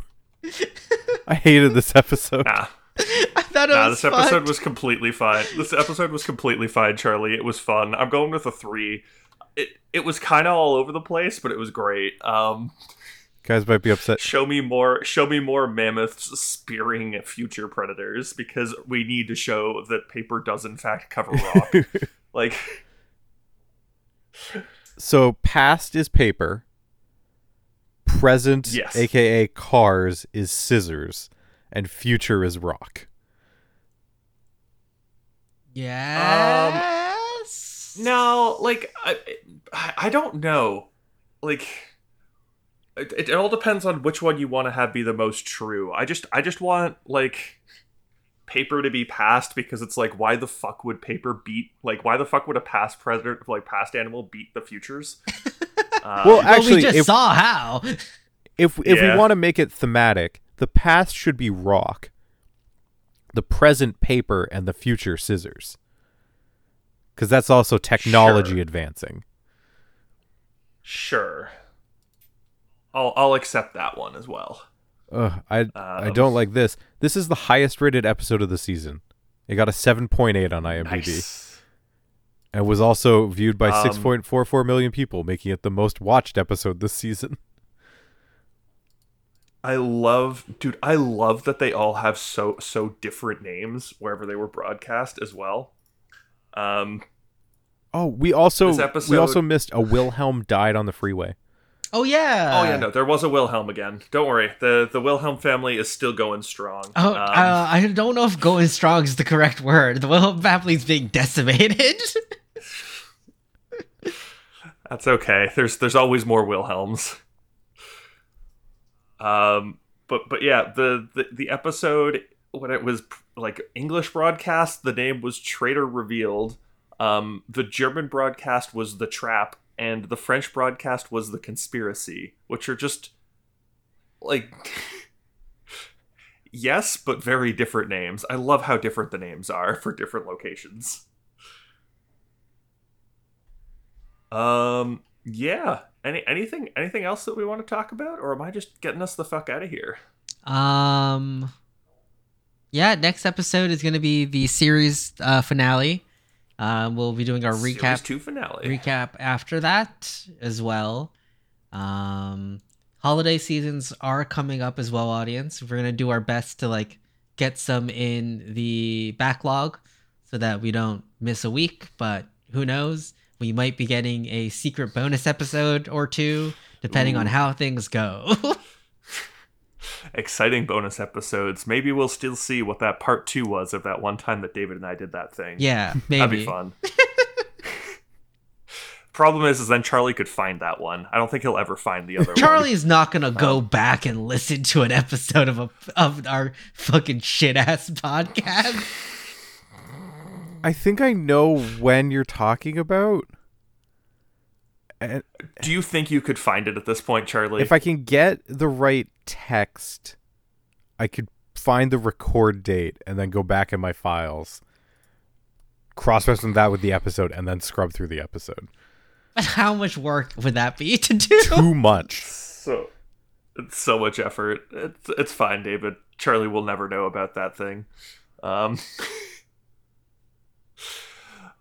I hated this episode. Nah. [LAUGHS] I thought it Nah, was this fun. episode was completely fine. This episode was completely fine, Charlie. It was fun. I'm going with a three. It it was kind of all over the place, but it was great. Um, Guys might be upset. show me more. Show me more mammoths spearing future predators because we need to show that paper does in fact cover rock. [LAUGHS] like, So past is paper. Present, Yes. aka cars, is scissors, and future is rock. Yes. Um, no, like I, I don't know. Like, it, it all depends on which one you want to have be the most true. I just, I just want like paper to be passed because it's like, why the fuck would paper beat? Like, why the fuck would a past predator, like past animal, beat the futures? [LAUGHS] Uh, Well, Well, actually, we just if saw how. if if Yeah. we want to make it thematic, the past should be rock, the present paper, and the future scissors. Because that's also technology Sure. advancing. Sure. I'll I'll accept that one as well. Ugh, I I Um, don't like this. This is the highest rated episode of the season. It got a 7.8 on IMDb Nice. And was also viewed by Um, 6.44 million people, making it the most watched episode this season. [LAUGHS] I love dude, I love that they all have so so different names wherever they were broadcast as well. Um Oh, we also This we also missed a Wilhelm died on the freeway. Oh yeah. oh yeah, no, there was a Wilhelm again. Don't worry. The the Wilhelm family is still going strong. Oh, Um, uh, I don't know if "going strong" is the correct word. The Wilhelm family's being decimated. [LAUGHS] That's okay. There's there's always more Wilhelms. Um, but but yeah, the the, the episode when it was like English broadcast, the name was Traitor Revealed. Um, the German broadcast was The Trap, and the French broadcast was The Conspiracy, which are just like [LAUGHS] yes, but very different names. I love how different the names are for different locations. Um. Yeah. Any anything anything else that we want to talk about, or am I just getting us the fuck out of here? um, yeah. Next episode is going to be the series uh, finale. Um, we'll be doing our Series recap two finale. recap after that as well. Um, holiday seasons are coming up as well, audience. We're gonna do our best to like get some in the backlog so that we don't miss a week. But who knows? We might be getting a secret bonus episode or two, depending on how things go. [LAUGHS] Exciting bonus episodes. Maybe we'll still see what that part two was of that one time that David and I did that thing. yeah, maybe. [LAUGHS] That'd be fun. [LAUGHS] Problem is, is then Charlie could find that one. I don't think he'll ever find the other one. Charlie's not gonna go um, back and listen to an episode of a of our fucking shit ass podcast. I think I know when you're talking about. And Do you think you could find it at this point, Charlie? if I can get the right text, I could find the record date and then go back in my files, cross reference that with the episode, and then scrub through the episode. [LAUGHS] How much work would that be to do? Too much. so it's so much effort. It's it's fine, David. Charlie will never know about that thing. Um [LAUGHS]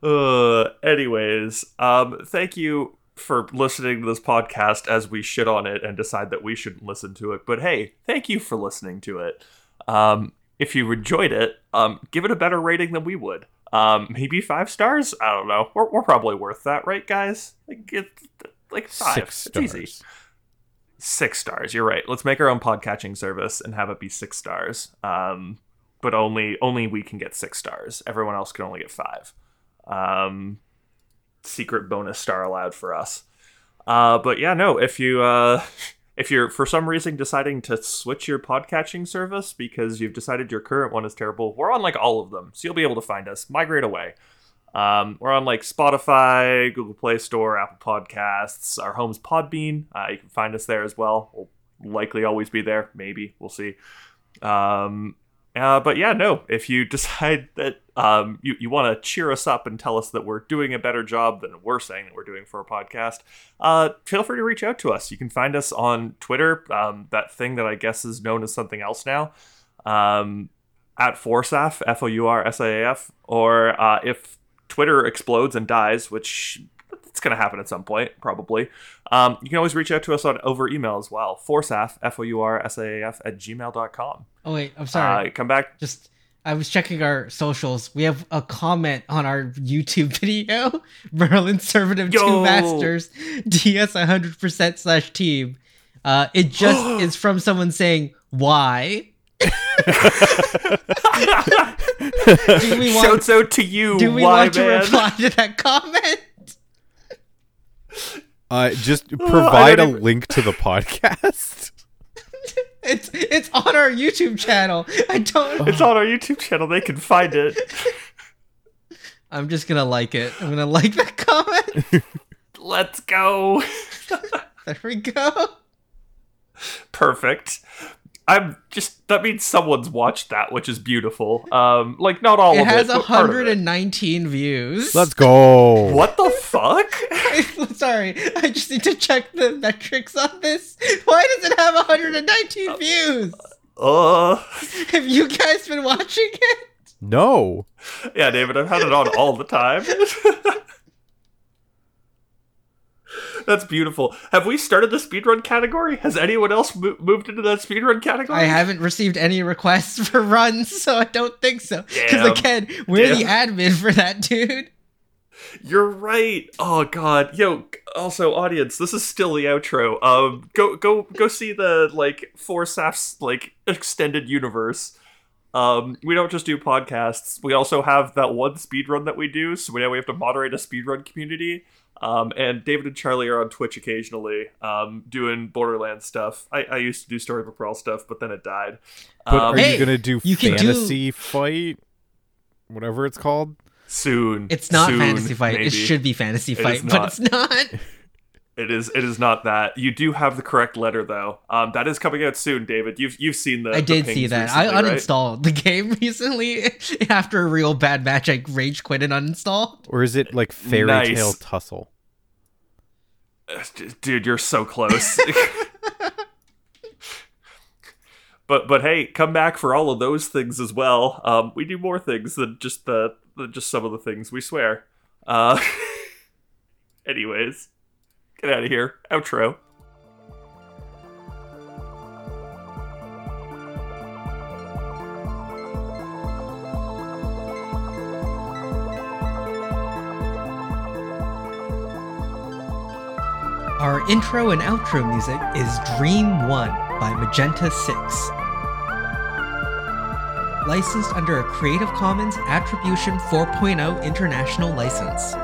uh anyways, um thank you for listening to this podcast as we shit on it and decide that we shouldn't listen to it. But hey, thank you for listening to it. Um if you enjoyed it, um give it a better rating than we would. Um maybe 5 stars? I don't know. We're, we're probably worth that, right guys? Like it, like 5. Six It's easy. stars. Six stars. You're right. Let's make our own podcatching service and have it be six stars. Um, but only only we can get six stars. Everyone else can only get five. Um, secret bonus star allowed for us. Uh, but yeah, no, if you uh, if you're for some reason deciding to switch your podcatching service because you've decided your current one is terrible, we're on like all of them, so you'll be able to find us. Migrate away. Um, we're on like Spotify, Google Play Store, Apple Podcasts. Our home's Podbean. Uh, you can find us there as well. We'll likely always be there. Maybe we'll see. Um, uh, but yeah, no. If you [LAUGHS] decide that um, you you want to cheer us up and tell us that we're doing a better job than we're saying that we're doing for a podcast, uh, feel free to reach out to us. You can find us on Twitter. Um, that thing that I guess is known as something else now. Um, at Forsaf, F O U R S A F, or uh, if Twitter explodes and dies, which it's going to happen at some point, probably. Um, you can always reach out to us on over email as well. Forsaf, F O U R S A A F, at gmail.com. Oh, wait, I'm sorry. Uh, come back. Just, I was checking our socials. We have a comment on our YouTube [LAUGHS] video Merlin Servative Yo! 2 Masters DS 100% slash team. Uh, it just [GASPS] is from someone saying, why? [LAUGHS] [LAUGHS] do we want, Shouts out to you, do we why, want to man? reply to that comment? [LAUGHS] Uh, just provide a even- link to the podcast. [LAUGHS] It's it's on our YouTube channel. I don't. It's on our YouTube channel. They can find it. [LAUGHS] I'm just gonna like it. I'm gonna like that comment. Let's go. There we go. Perfect. I'm just that means someone's watched that, which is beautiful. Um, like not all It of has it, but part it. 119 views. Let's go. What the fuck? [LAUGHS] Sorry, I just need to check the metrics on this. Why does it have 119 views? Uh, Have you guys been watching it? No. yeah, David, I've had it on all the time. [LAUGHS] [LAUGHS] That's beautiful. Have we started the speedrun category? Has anyone else mo- moved into that speedrun category? I haven't received any requests [LAUGHS] for runs, so I don't think so. Because again, we're the admin for that, dude. You're right. Oh god. Yo, also audience, this is still the outro. Um go go go see the like four Saf's like extended universe. Um we don't just do podcasts. We also have that one speedrun that we do, so now we have to moderate a speedrun community. Um, and David and Charlie are on Twitch occasionally, um, doing Borderlands stuff. I, I used to do Story of Pearl stuff, but then it died. But Um, are Hey, you gonna do you can do- fantasy fight? Whatever it's called. soon. It's not Soon, fantasy fight. maybe. It should be fantasy is fight, but it's not. [LAUGHS] It is. It is not that. You do have the correct letter though. Um, that is coming out soon, David. You've you've seen the. I the did see pings that. I recently, right? uninstalled the [LAUGHS] game recently [LAUGHS] after a real bad match. I rage quit and uninstalled. Or is it like fairy Nice. tale tussle? Dude, you're so close. [LAUGHS] but but hey, come back for all of those things as well. Um, we do more things than just the than just some of the things. We swear. Uh, anyways, get out of here. Outro. Our intro and outro music is Dream 1 by Magenta 6. Licensed under a Creative Commons Attribution 4.0 International License.